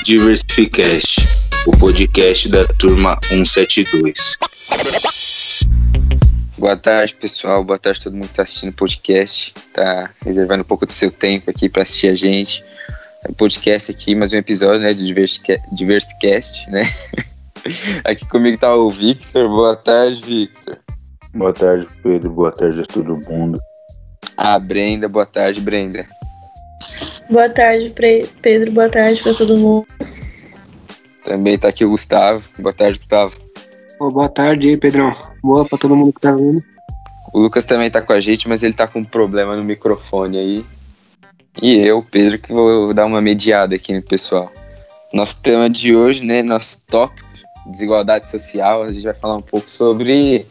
Diversificast, o podcast da turma 172. Boa tarde, pessoal. Boa tarde a todo mundo que está assistindo o podcast. Tá reservando um pouco do seu tempo aqui para assistir a gente. O podcast aqui, mais um episódio, né, do Diversicast, né? aqui comigo tá o Victor. Boa tarde, Victor. Boa tarde, Pedro. Boa tarde a todo mundo. A Brenda. Boa tarde, Brenda. Boa tarde, Pedro. Boa tarde para todo mundo. Também tá aqui o Gustavo. Boa tarde, Gustavo. Oh, boa tarde aí, Pedrão. Boa para todo mundo que tá vendo. O Lucas também tá com a gente, mas ele tá com um problema no microfone aí. E eu, Pedro, que vou dar uma mediada aqui no pessoal. Nosso tema de hoje, né? Nosso tópico, desigualdade social. A gente vai falar um pouco sobre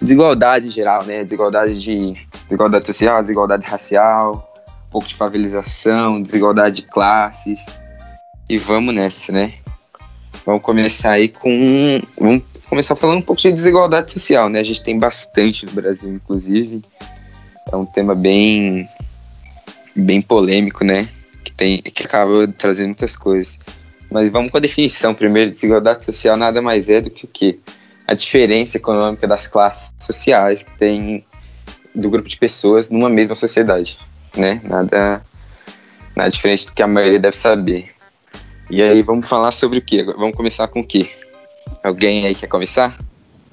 desigualdade em geral, né? Desigualdade de desigualdade social, desigualdade racial, pouco de favelização, desigualdade de classes. E vamos nessa, né? Vamos começar aí com. Vamos começar falando um pouco de desigualdade social, né? A gente tem bastante no Brasil, inclusive. É um tema bem. bem polêmico, né? Que, tem, que acaba trazendo muitas coisas. Mas vamos com a definição primeiro. Desigualdade social nada mais é do que o quê? A diferença econômica das classes sociais que tem do grupo de pessoas numa mesma sociedade, né? Nada, nada diferente do que a maioria deve saber. E aí, vamos falar sobre o quê? Vamos começar com o quê? Alguém aí quer começar?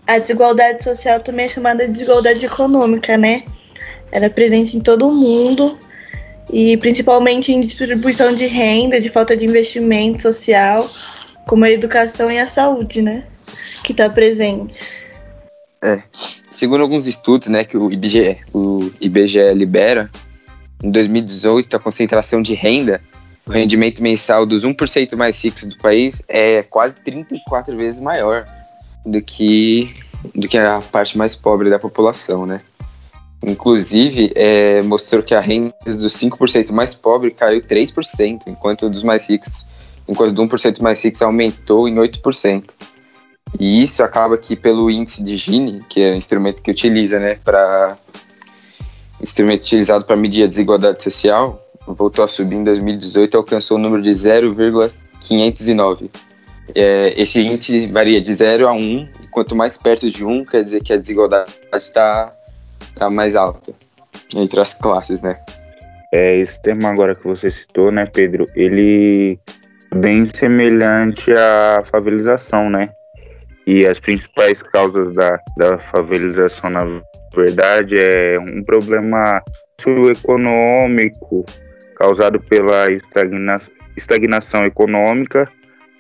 A desigualdade social também é chamada de desigualdade econômica, né? Ela é presente em todo o mundo e principalmente em distribuição de renda, de falta de investimento social, como a educação e a saúde, né? Que está presente. É. Segundo alguns estudos, né, que o IBGE, o IBGE libera, em 2018 a concentração de renda o rendimento mensal dos 1% mais ricos do país é quase 34 vezes maior do que, do que a parte mais pobre da população, né? Inclusive, é, mostrou que a renda dos 5% mais pobres caiu 3%, enquanto dos mais ricos, enquanto do 1% mais ricos aumentou em 8%. E isso acaba que pelo índice de Gini, que é o instrumento que utiliza, né, para instrumento utilizado para medir a desigualdade social, voltou a subir em 2018 e alcançou o número de 0,509. É, esse índice varia de 0 a 1, e quanto mais perto de 1, quer dizer que a desigualdade está tá mais alta entre as classes, né? É, esse tema agora que você citou, né, Pedro, ele é bem semelhante à favelização, né? E as principais causas da, da favelização, na verdade, é um problema socioeconômico, causado pela estagna estagnação econômica,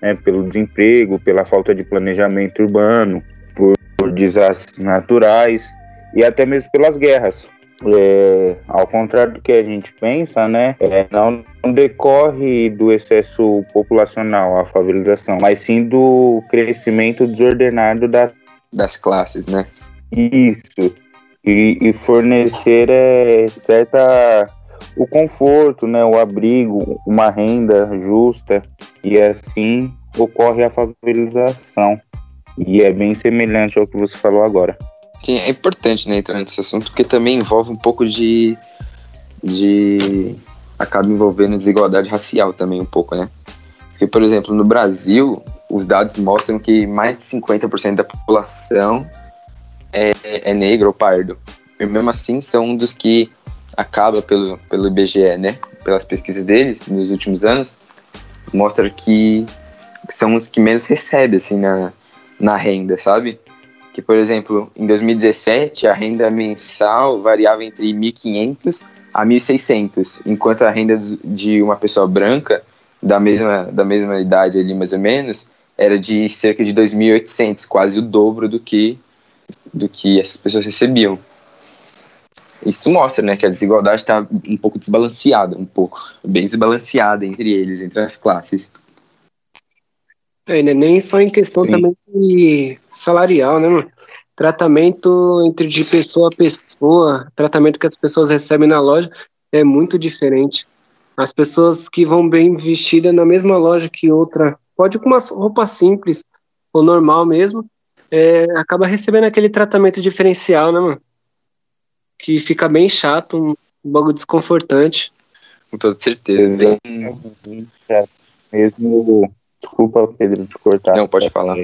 né, pelo desemprego, pela falta de planejamento urbano, por, por desastres naturais e até mesmo pelas guerras. É, ao contrário do que a gente pensa, né, é, não, não, decorre do excesso populacional, a favelização, mas sim do crescimento desordenado da, das classes, né? Isso. E, e fornecer é, certa o conforto, né, o abrigo, uma renda justa e assim ocorre a favelização. E é bem semelhante ao que você falou agora. Que é importante né, entrar nesse assunto, porque também envolve um pouco de. de acaba envolvendo desigualdade racial também um pouco, né? Porque, por exemplo, no Brasil, os dados mostram que mais de 50% da população é, é negra ou pardo. E mesmo assim, são um dos que acaba pelo, pelo IBGE, né? Pelas pesquisas deles nos últimos anos, mostra que são os que menos recebem, assim, na, na renda, sabe? Que, por exemplo, em 2017, a renda mensal variava entre 1.500 a 1.600, enquanto a renda de uma pessoa branca, da mesma, da mesma idade ali, mais ou menos, era de cerca de 2.800, quase o dobro do que, do que essas pessoas recebiam isso mostra, né, que a desigualdade está um pouco desbalanceada, um pouco, bem desbalanceada entre eles, entre as classes. É, né, nem só em questão Sim. também de salarial, né, mano? Tratamento entre de pessoa a pessoa, tratamento que as pessoas recebem na loja é muito diferente. As pessoas que vão bem vestidas na mesma loja que outra, pode com uma roupa simples ou normal mesmo, é, acaba recebendo aquele tratamento diferencial, né, mano? que fica bem chato, um bagulho desconfortante. Com toda certeza. mesmo. Desculpa, Pedro, de cortar. Não, pode falar.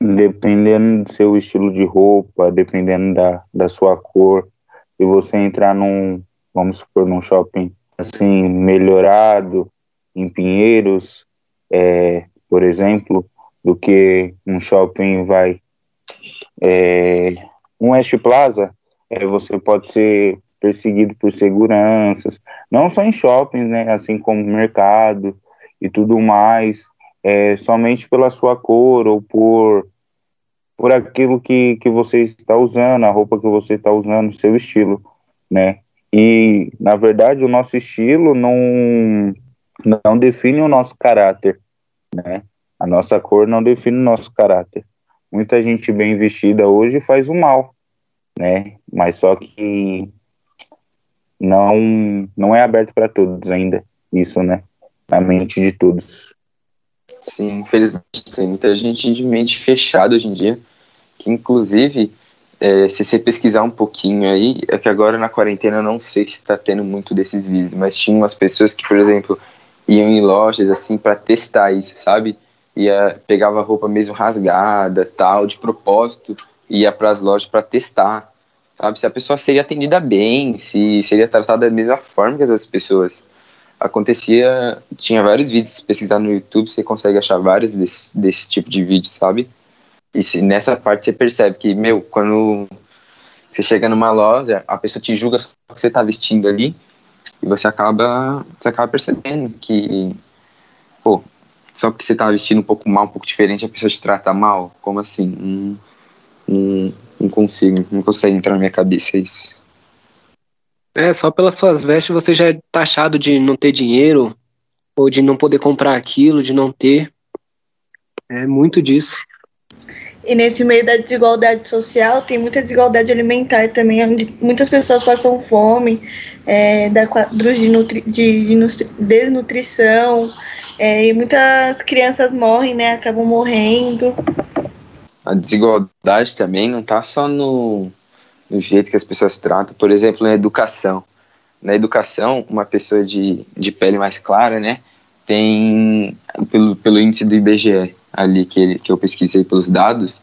Dependendo do seu estilo de roupa, dependendo da, da sua cor, e você entrar num, vamos supor, num shopping assim, melhorado, em Pinheiros, é, por exemplo, do que um shopping vai. É, um West Plaza, é, você pode ser perseguido por seguranças, não só em shoppings, né, assim como mercado e tudo mais, é, somente pela sua cor ou por por aquilo que, que você está usando, a roupa que você está usando, seu estilo, né? E na verdade o nosso estilo não não define o nosso caráter, né? A nossa cor não define o nosso caráter. Muita gente bem vestida hoje faz o mal, né? Mas só que não não é aberto para todos ainda isso, né? Na mente de todos. Sim, infelizmente tem muita gente de mente fechada hoje em dia, que inclusive é, se você pesquisar um pouquinho aí, é que agora na quarentena eu não sei se está tendo muito desses vídeos, mas tinha umas pessoas que, por exemplo, iam em lojas assim para testar isso, sabe? Ia pegava roupa mesmo rasgada, tal, de propósito, ia para as lojas para testar sabe? Se a pessoa seria atendida bem, se seria tratada da mesma forma que as outras pessoas. Acontecia, tinha vários vídeos, se pesquisar no YouTube, você consegue achar vários desse, desse tipo de vídeo, sabe? E se, nessa parte você percebe que, meu, quando você chega numa loja, a pessoa te julga só que você tá vestindo ali, e você acaba, você acaba percebendo que, pô, só porque você tá vestindo um pouco mal, um pouco diferente, a pessoa te trata mal? Como assim? Hum, hum, não consigo, não consegue entrar na minha cabeça isso. É, só pelas suas vestes você já é taxado de não ter dinheiro, ou de não poder comprar aquilo, de não ter. É muito disso. E nesse meio da desigualdade social, tem muita desigualdade alimentar também, onde muitas pessoas passam fome, é, da quadros de, nutri, de, de desnutrição, é, e muitas crianças morrem, né, acabam morrendo a desigualdade também não está só no, no jeito que as pessoas tratam, por exemplo, na educação. Na educação, uma pessoa de, de pele mais clara, né, tem, pelo, pelo índice do IBGE ali que, ele, que eu pesquisei pelos dados,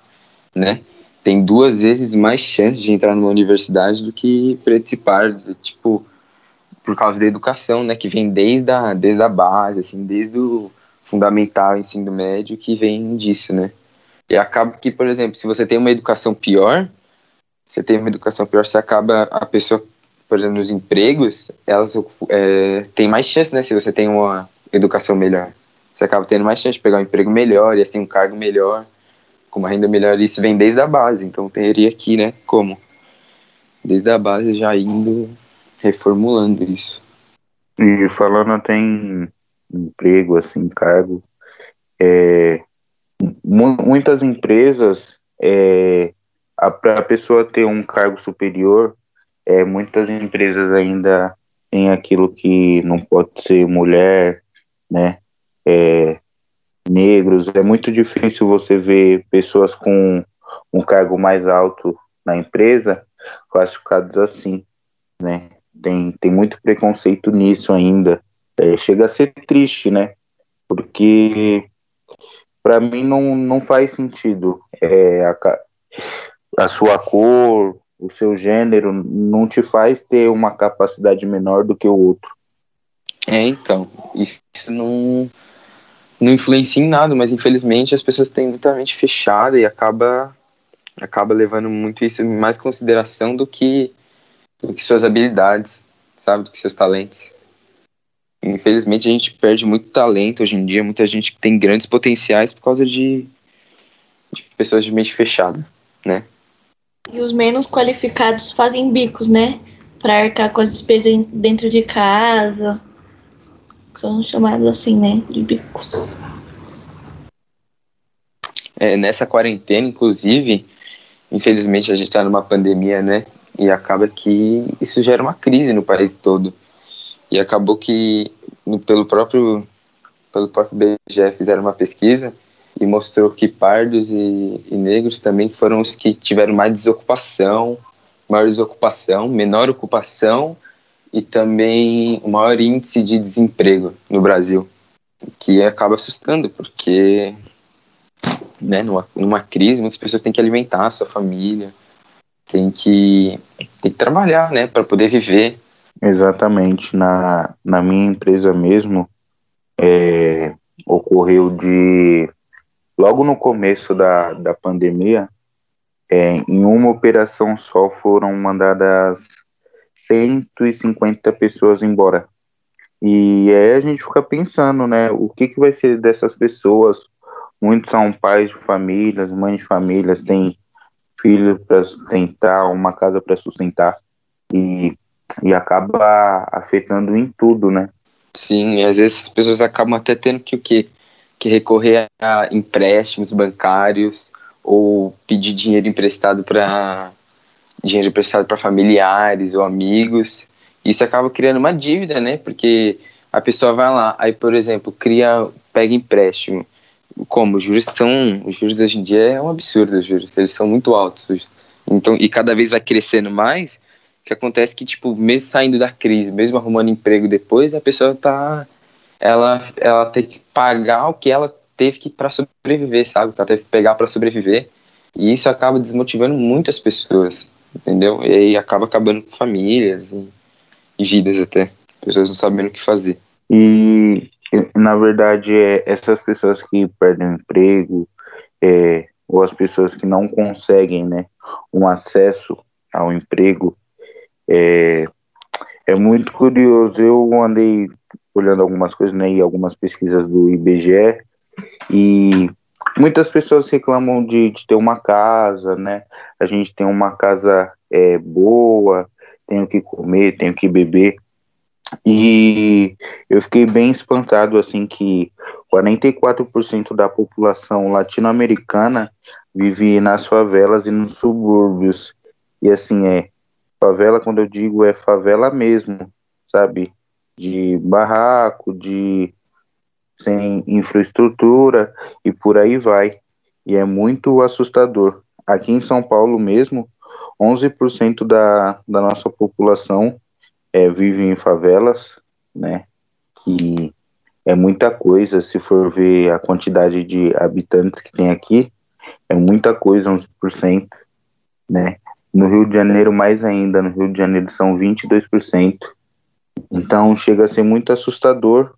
né, tem duas vezes mais chances de entrar numa universidade do que pretos e tipo, por causa da educação, né, que vem desde a, desde a base, assim, desde o fundamental, ensino médio, que vem disso, né. E acaba que, por exemplo, se você tem uma educação pior, você tem uma educação pior, você acaba, a pessoa, por exemplo, nos empregos, elas é, tem mais chance, né? Se você tem uma educação melhor. Você acaba tendo mais chance de pegar um emprego melhor e assim um cargo melhor, com uma renda melhor. Isso vem desde a base. Então teria aqui, né? Como? Desde a base já indo reformulando isso. E falando até em emprego, assim, cargo, é, muitas empresas, é, para a pessoa ter um cargo superior, é, muitas empresas ainda têm aquilo que não pode ser mulher, né? É, negros. É muito difícil você ver pessoas com um cargo mais alto na empresa classificados assim, né? Tem, tem muito preconceito nisso ainda. É, chega a ser triste, né? Porque para mim não, não faz sentido. É, a, a sua cor, o seu gênero não te faz ter uma capacidade menor do que o outro. É, então, isso não, não influencia em nada, mas infelizmente as pessoas têm muita mente fechada e acaba, acaba levando muito isso em mais consideração do que, do que suas habilidades, sabe, do que seus talentos. Infelizmente a gente perde muito talento hoje em dia, muita gente tem grandes potenciais por causa de, de pessoas de mente fechada, né? E os menos qualificados fazem bicos, né? Para arcar com as despesas dentro de casa. São chamados assim, né? De bicos. É, nessa quarentena, inclusive, infelizmente a gente está numa pandemia, né? E acaba que isso gera uma crise no país todo. E acabou que, pelo próprio, pelo próprio BGE, fizeram uma pesquisa mostrou que pardos e, e negros também foram os que tiveram mais desocupação, maior desocupação, menor ocupação e também o maior índice de desemprego no Brasil. que acaba assustando, porque né, numa, numa crise muitas pessoas têm que alimentar a sua família, tem que, tem que trabalhar, né, para poder viver. Exatamente. Na, na minha empresa mesmo, é, ocorreu de. Logo no começo da, da pandemia, é, em uma operação só foram mandadas 150 pessoas embora. E aí a gente fica pensando, né, o que, que vai ser dessas pessoas? Muitos são pais de famílias, mães de famílias, têm filhos para sustentar, uma casa para sustentar. E, e acaba afetando em tudo, né? Sim, às vezes as pessoas acabam até tendo que o quê? Que recorrer a empréstimos bancários ou pedir dinheiro emprestado para dinheiro emprestado para familiares ou amigos. Isso acaba criando uma dívida, né? Porque a pessoa vai lá, aí por exemplo, cria, pega empréstimo. Como os juros são, os juros hoje em dia é um absurdo, os juros, eles são muito altos. Então, e cada vez vai crescendo mais, que acontece que tipo, mesmo saindo da crise, mesmo arrumando emprego depois, a pessoa tá ela ela tem que pagar o que ela teve que para sobreviver, sabe? Que ela teve que pegar para sobreviver. E isso acaba desmotivando muitas pessoas, entendeu? E aí acaba acabando com famílias e, e vidas até. Pessoas não sabendo o que fazer. E, na verdade, é essas pessoas que perdem o emprego, é, ou as pessoas que não conseguem né, um acesso ao emprego, é, é muito curioso. Eu andei olhando algumas coisas, né, e algumas pesquisas do IBGE, e muitas pessoas reclamam de, de ter uma casa, né? A gente tem uma casa é, boa, tenho que comer, tenho que beber. E eu fiquei bem espantado assim que 44% da população latino-americana vive nas favelas e nos subúrbios. E assim é, favela quando eu digo é favela mesmo, sabe? De barraco, de sem infraestrutura e por aí vai. E é muito assustador. Aqui em São Paulo mesmo, 11% da, da nossa população é, vive em favelas, né? Que é muita coisa, se for ver a quantidade de habitantes que tem aqui, é muita coisa, 11%, né? No Rio de Janeiro, mais ainda, no Rio de Janeiro são 22%. Então chega a ser muito assustador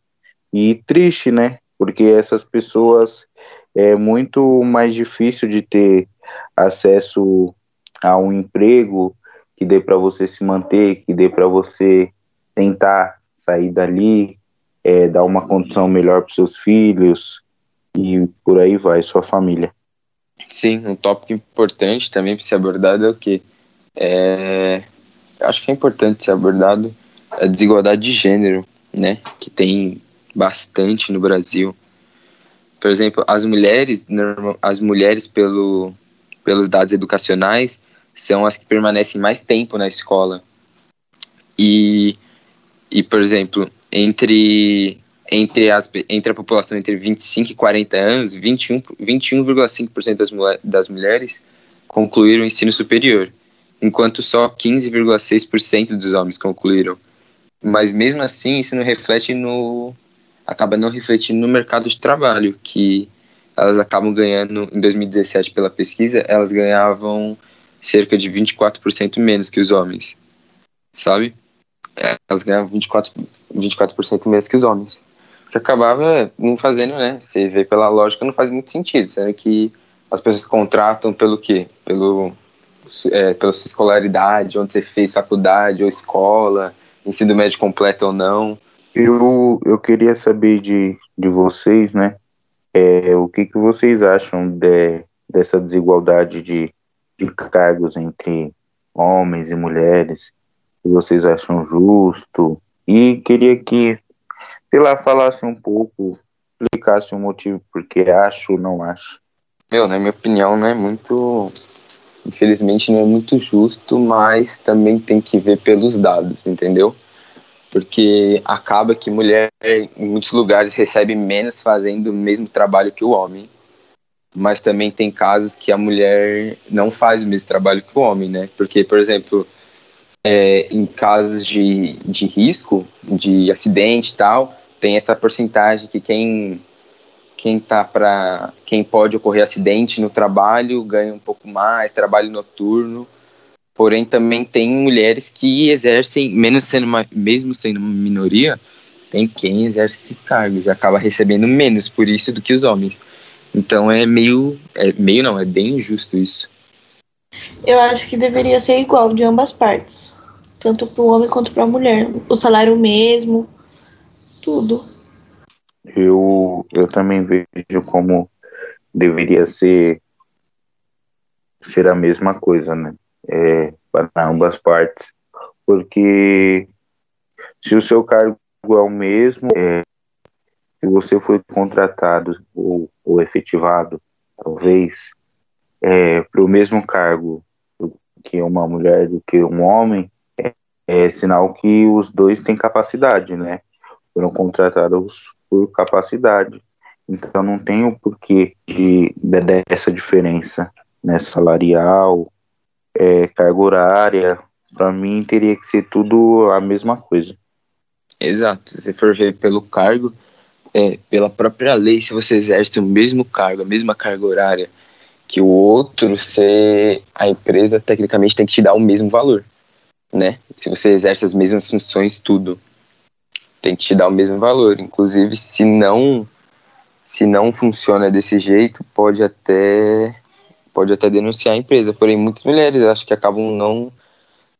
e triste, né? Porque essas pessoas é muito mais difícil de ter acesso a um emprego que dê para você se manter, que dê para você tentar sair dali, é, dar uma condição melhor para seus filhos e por aí vai, sua família. Sim, um tópico importante também para ser abordado é o que? É, acho que é importante ser abordado a desigualdade de gênero, né? Que tem bastante no Brasil. Por exemplo, as mulheres, as mulheres pelo, pelos dados educacionais, são as que permanecem mais tempo na escola. E, e por exemplo, entre, entre, as, entre a população entre 25 e 40 anos, 21,5% 21, das, das mulheres concluíram o ensino superior, enquanto só 15,6% dos homens concluíram. Mas mesmo assim, isso não reflete no, acaba não refletindo no mercado de trabalho, que elas acabam ganhando, em 2017, pela pesquisa, elas ganhavam cerca de 24% menos que os homens, sabe? Elas ganhavam 24%, 24 menos que os homens. Que acabava não fazendo, né? Você vê pela lógica, não faz muito sentido, sendo que as pessoas contratam pelo quê? Pelo, é, pela sua escolaridade, onde você fez faculdade ou escola, ensino médio completo ou não. Eu, eu queria saber de, de vocês, né? É, o que, que vocês acham de, dessa desigualdade de, de cargos entre homens e mulheres? Se vocês acham justo? E queria que, sei lá, falasse um pouco, explicasse o um motivo porque acho ou não acho. Meu, na minha opinião, não é muito. Infelizmente, não é muito justo, mas também tem que ver pelos dados, entendeu? porque acaba que mulher em muitos lugares recebe menos fazendo o mesmo trabalho que o homem. Mas também tem casos que a mulher não faz o mesmo trabalho que o homem, né? Porque, por exemplo, é, em casos de, de risco, de acidente e tal, tem essa porcentagem que quem quem tá para quem pode ocorrer acidente no trabalho ganha um pouco mais, trabalho noturno. Porém, também tem mulheres que exercem, menos sendo uma, mesmo sendo uma minoria, tem quem exerce esses cargos e acaba recebendo menos por isso do que os homens. Então é meio, é meio não, é bem injusto isso. Eu acho que deveria ser igual de ambas partes, tanto para o homem quanto para a mulher. O salário mesmo, tudo. Eu, eu também vejo como deveria ser ser a mesma coisa, né? É, para ambas partes, porque se o seu cargo é o mesmo, é, se você foi contratado ou, ou efetivado, talvez, é, para o mesmo cargo que uma mulher do que um homem, é, é sinal que os dois têm capacidade, né? Foram contratados por capacidade. Então não tem o porquê de, de dessa diferença né, salarial, é, carga horária. Para mim teria que ser tudo a mesma coisa. Exato. Se for ver pelo cargo, é, pela própria lei, se você exerce o mesmo cargo, a mesma carga horária que o outro, você, a empresa tecnicamente tem que te dar o mesmo valor, né? Se você exerce as mesmas funções, tudo tem que te dar o mesmo valor. Inclusive, se não se não funciona desse jeito, pode até pode até denunciar a empresa. Porém, muitas mulheres acho que acabam não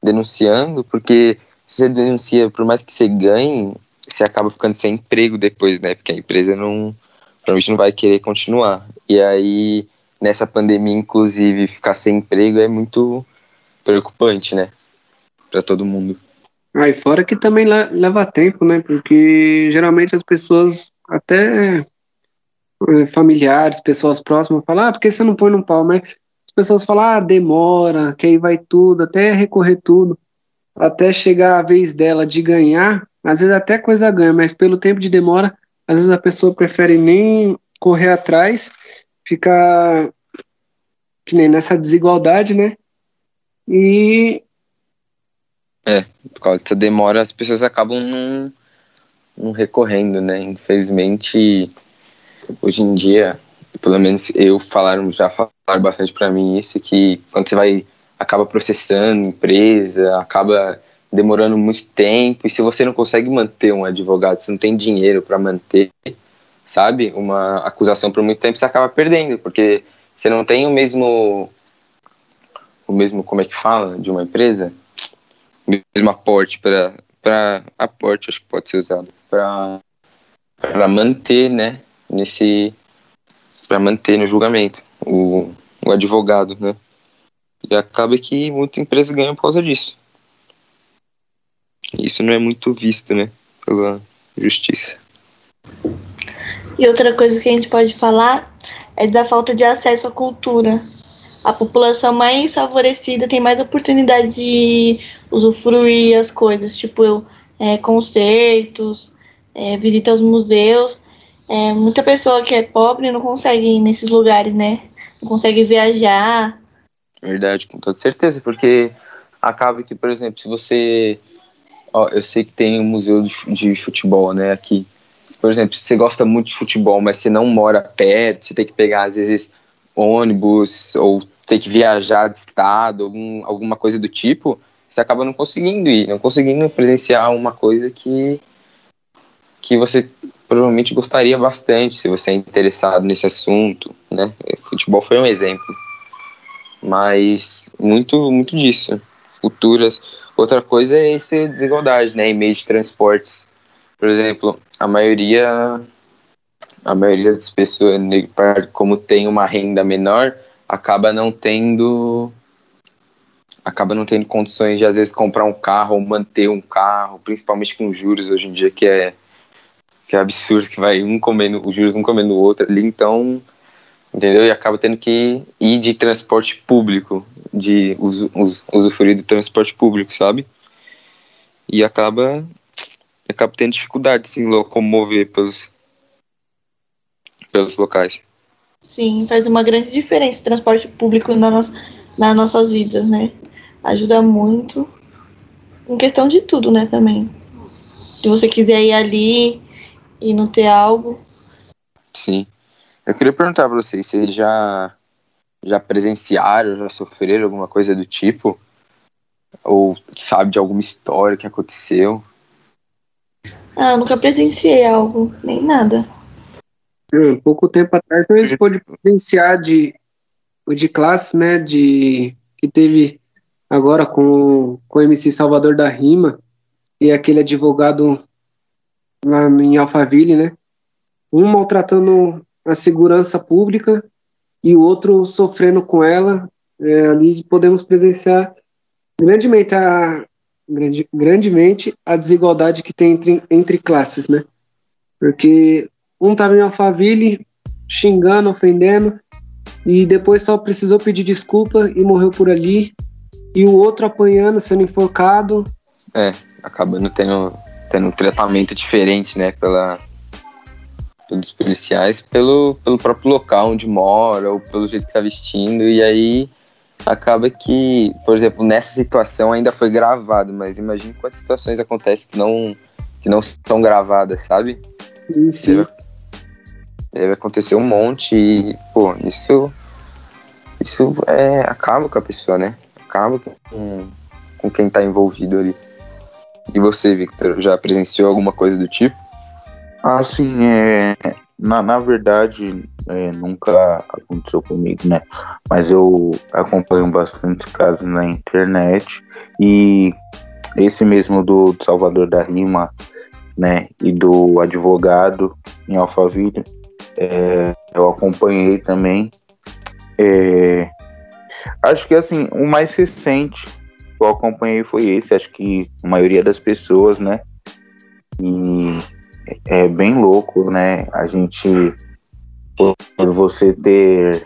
denunciando, porque se você denuncia, por mais que você ganhe, você acaba ficando sem emprego depois, né? Porque a empresa não provavelmente não vai querer continuar. E aí, nessa pandemia, inclusive, ficar sem emprego é muito preocupante, né? Para todo mundo. Aí fora que também leva tempo, né? Porque geralmente as pessoas, até eh, familiares, pessoas próximas, falam, ah, por que você não põe no pau? Mas as pessoas falam, ah, demora, que aí vai tudo, até recorrer tudo, até chegar a vez dela de ganhar, às vezes até coisa ganha, mas pelo tempo de demora, às vezes a pessoa prefere nem correr atrás, ficar que nem nessa desigualdade, né? E é, por causa dessa demora, as pessoas acabam não, não recorrendo, né? Infelizmente, hoje em dia, pelo menos eu falaram, já falaram bastante para mim isso, que quando você vai, acaba processando empresa, acaba demorando muito tempo, e se você não consegue manter um advogado, você não tem dinheiro para manter, sabe, uma acusação por muito tempo, você acaba perdendo, porque você não tem o mesmo, o mesmo, como é que fala, de uma empresa, mesmo aporte para para aporte acho que pode ser usado para para manter né nesse para manter no julgamento o, o advogado né. E acaba que muitas empresas ganham por causa disso. Isso não é muito visto né pela justiça. E outra coisa que a gente pode falar é da falta de acesso à cultura a população mais favorecida tem mais oportunidade de usufruir as coisas, tipo é, concertos, é, visita aos museus. É, muita pessoa que é pobre não consegue ir nesses lugares, né? Não consegue viajar. Verdade, com toda certeza, porque acaba que, por exemplo, se você. Ó, eu sei que tem um museu de, futebol, né, aqui. Por exemplo, se você gosta muito de futebol, mas você não mora perto, você tem que pegar, às vezes, ônibus ou ter que viajar de estado, algum, alguma coisa do tipo, você acaba não conseguindo ir, não conseguindo presenciar uma coisa que, que você provavelmente gostaria bastante, se você é interessado nesse assunto, né? Futebol foi um exemplo. Mas muito, muito disso. Culturas. Outra coisa é essa desigualdade, né? Em meio de transportes. Por exemplo, a maioria a maioria das pessoas, como tem uma renda menor, acaba não tendo acaba não tendo condições de às vezes comprar um carro ou manter um carro, principalmente com juros hoje em dia que é que é absurdo que vai um comendo os juros um comendo o outro ali, então entendeu? E acaba tendo que ir de transporte público, de us, us, usufruir do transporte público, sabe? E acaba acaba tendo dificuldade de se locomover pelos pelos locais. Sim, faz uma grande diferença o transporte público na no, nas nossas vidas, né? Ajuda muito. Em questão de tudo, né, também. Se você quiser ir ali e não ter algo. Sim. Eu queria perguntar pra vocês, vocês já, já presenciaram, já sofreram alguma coisa do tipo? Ou sabe de alguma história que aconteceu? Ah, eu nunca presenciei algo, nem nada. Hum, pouco tempo atrás nós pôde presenciar de, de classe, né, de, que teve agora com, com o MC Salvador da Rima e aquele advogado lá em Alphaville, né, um maltratando a segurança pública e o outro sofrendo com ela, é, ali podemos presenciar grandemente a, grande, grandemente a desigualdade que tem entre, entre classes, né? Porque um estava em Alphaville xingando, ofendendo, e depois só precisou pedir desculpa e morreu por ali, e o outro apanhando, sendo enforcado. É, acabando tendo, tendo um tratamento diferente, né, pela, pelos policiais, pelo, pelo próprio local onde mora, ou pelo jeito que tá vestindo, e aí acaba que, por exemplo, nessa situação ainda foi gravado, mas imagine quantas situações acontecem que não, que não são gravadas, sabe? Sim, sim. Deve, acontecer um monte e, pô, isso, isso é, acaba com a pessoa, né? Acaba com, com quem tá envolvido ali. E você, Victor, já presenciou alguma coisa do tipo? Assim, é, na, na verdade, é, nunca aconteceu comigo, né? Mas eu acompanho bastante casos na internet e esse mesmo do Salvador da Rima, né? E do advogado em Alphaville, é, eu acompanhei também. É, acho que assim, o mais recente que eu acompanhei foi esse. Acho que a maioria das pessoas, né? E é bem louco, né? A gente por você ter,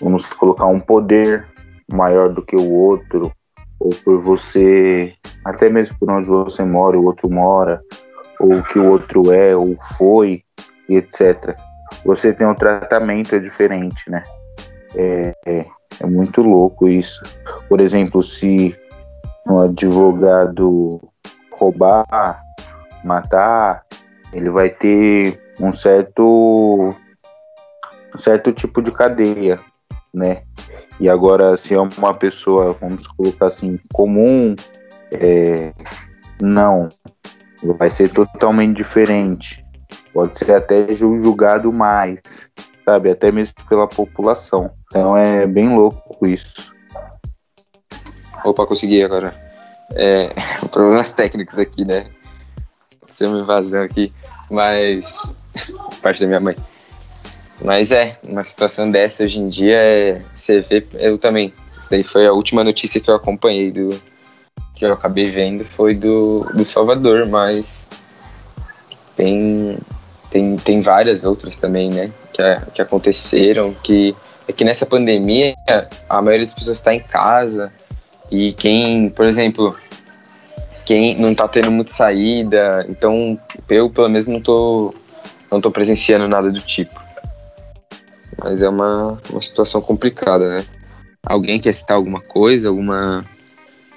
vamos colocar, um poder maior do que o outro, ou por você, até mesmo por onde você mora, o outro mora, ou o que o outro é, ou foi, e etc. Você tem um tratamento diferente, né? É, é, é muito louco isso. Por exemplo, se um advogado roubar, matar, ele vai ter um certo um certo tipo de cadeia, né? E agora se é uma pessoa, vamos colocar assim, comum, é, não, vai ser totalmente diferente. Pode ser até julgado mais, sabe? Até mesmo pela população. Então é bem louco isso. Opa, consegui agora. É, problemas técnicos aqui, né? Ser uma invasão aqui, mas parte da minha mãe. Mas é, uma situação dessa hoje em dia é. Você vê, eu também. Isso daí foi a última notícia que eu acompanhei do. Que eu acabei vendo foi do, do Salvador, mas tem, tem, tem várias outras também, né? Que, que aconteceram, que é que nessa pandemia a maioria das pessoas está em casa e quem, por exemplo, quem não tá tendo muita saída, então eu pelo menos não tô não tô presenciando nada do tipo. Mas é uma, uma situação complicada, né? Alguém quer citar alguma coisa, alguma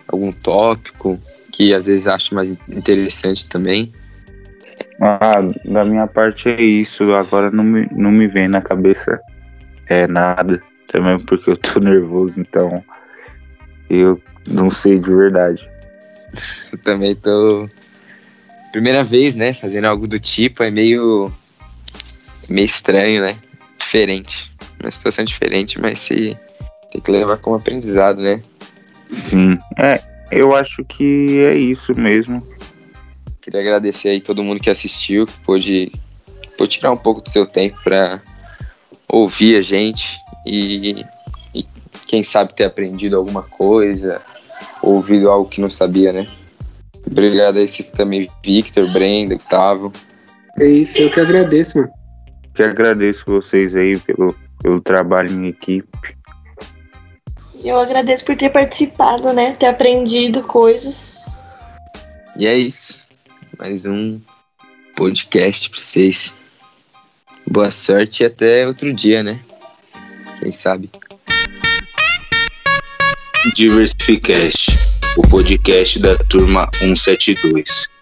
algum tópico que às vezes acha mais interessante também? Ah, da minha parte é isso. Agora não me, não me vem na cabeça é nada. Também porque eu tô nervoso, então eu não sei de verdade. Eu também tô. Primeira vez, né? Fazendo algo do tipo, é meio meio estranho, né? Diferente. Uma situação diferente, mas se tem que levar como aprendizado, né? Sim. É, eu acho que é isso mesmo. Queria agradecer aí todo mundo que assistiu, que pôde, pôde tirar um pouco do seu tempo para ouvir a gente e, e, quem sabe ter aprendido alguma coisa, ouvido algo que não sabia, né? Obrigado a esses também, Victor, Brenda, Gustavo. É isso, eu que agradeço, mano que agradeço vocês aí pelo, pelo trabalho em equipe. Eu agradeço por ter participado, né? Ter aprendido coisas. E é isso. Mais um podcast pra vocês. Boa sorte e até outro dia, né? Quem sabe? Diversificast, o podcast da turma 172.